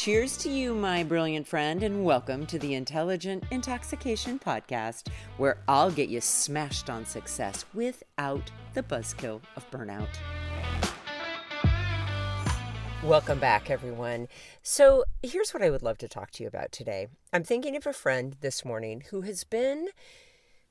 Cheers to you, my brilliant friend, and welcome to the Intelligent Intoxication Podcast, where I'll get you smashed on success without the buzzkill of burnout. Welcome back, everyone. So, here's what I would love to talk to you about today. I'm thinking of a friend this morning who has been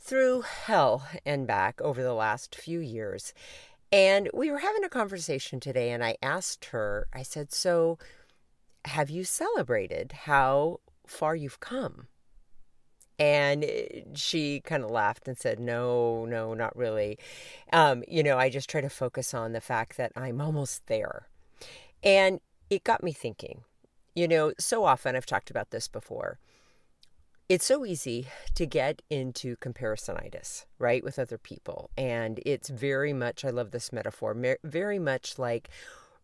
through hell and back over the last few years. And we were having a conversation today, and I asked her, I said, So, have you celebrated how far you've come? And eh, she kind of laughed and said, No, no, not really. Um, you know, I just try to focus on the fact that I'm almost there. And it got me thinking. You know, so often I've talked about this before. It's so easy to get into comparisonitis, right, with other people. And it's very much, I love this metaphor, very much like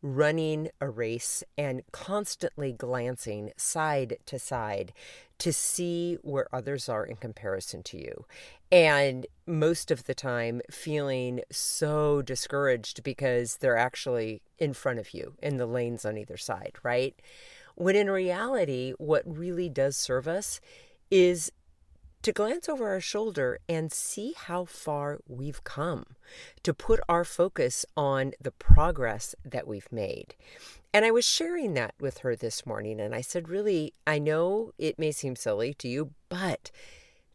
running a race and constantly glancing side to side to see where others are in comparison to you. And most of the time, feeling so discouraged because they're actually in front of you in the lanes on either side, right? When in reality, what really does serve us is to glance over our shoulder and see how far we've come, to put our focus on the progress that we've made. And I was sharing that with her this morning, and I said, Really, I know it may seem silly to you, but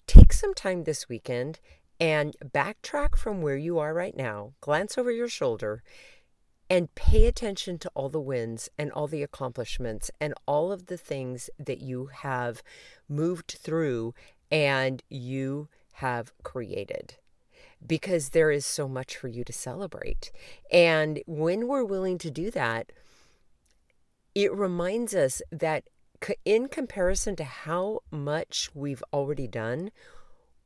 take some time this weekend and backtrack from where you are right now, glance over your shoulder, and pay attention to all the wins and all the accomplishments and all of the things that you have moved through and you have created because there is so much for you to celebrate. And when we're willing to do that, it reminds us that in comparison to how much we've already done,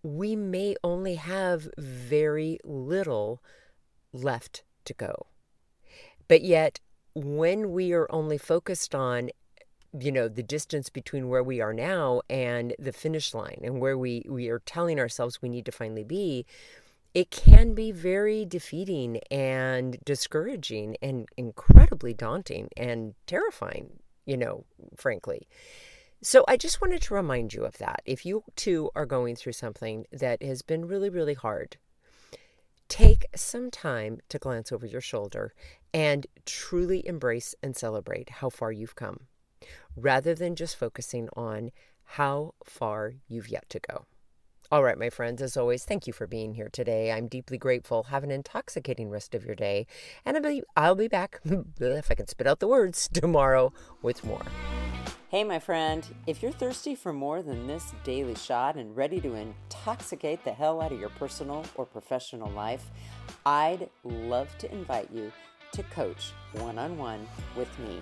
we may only have very little left to go. But yet, when we are only focused on you know the distance between where we are now and the finish line and where we we are telling ourselves we need to finally be it can be very defeating and discouraging and incredibly daunting and terrifying you know frankly. So i just wanted to remind you of that. If you too are going through something that has been really really hard take some time to glance over your shoulder and truly embrace and celebrate how far you've come rather than just focusing on how far you've yet to go. All right, my friends, as always, thank you for being here today. I'm deeply grateful. Have an intoxicating rest of your day. And I'll be, I'll be back, if I can spit out the words, tomorrow with more. Hey, my friend, if you're thirsty for more than this daily shot and ready to intoxicate the hell out of your personal or professional life, I'd love to invite you to coach one on one with me.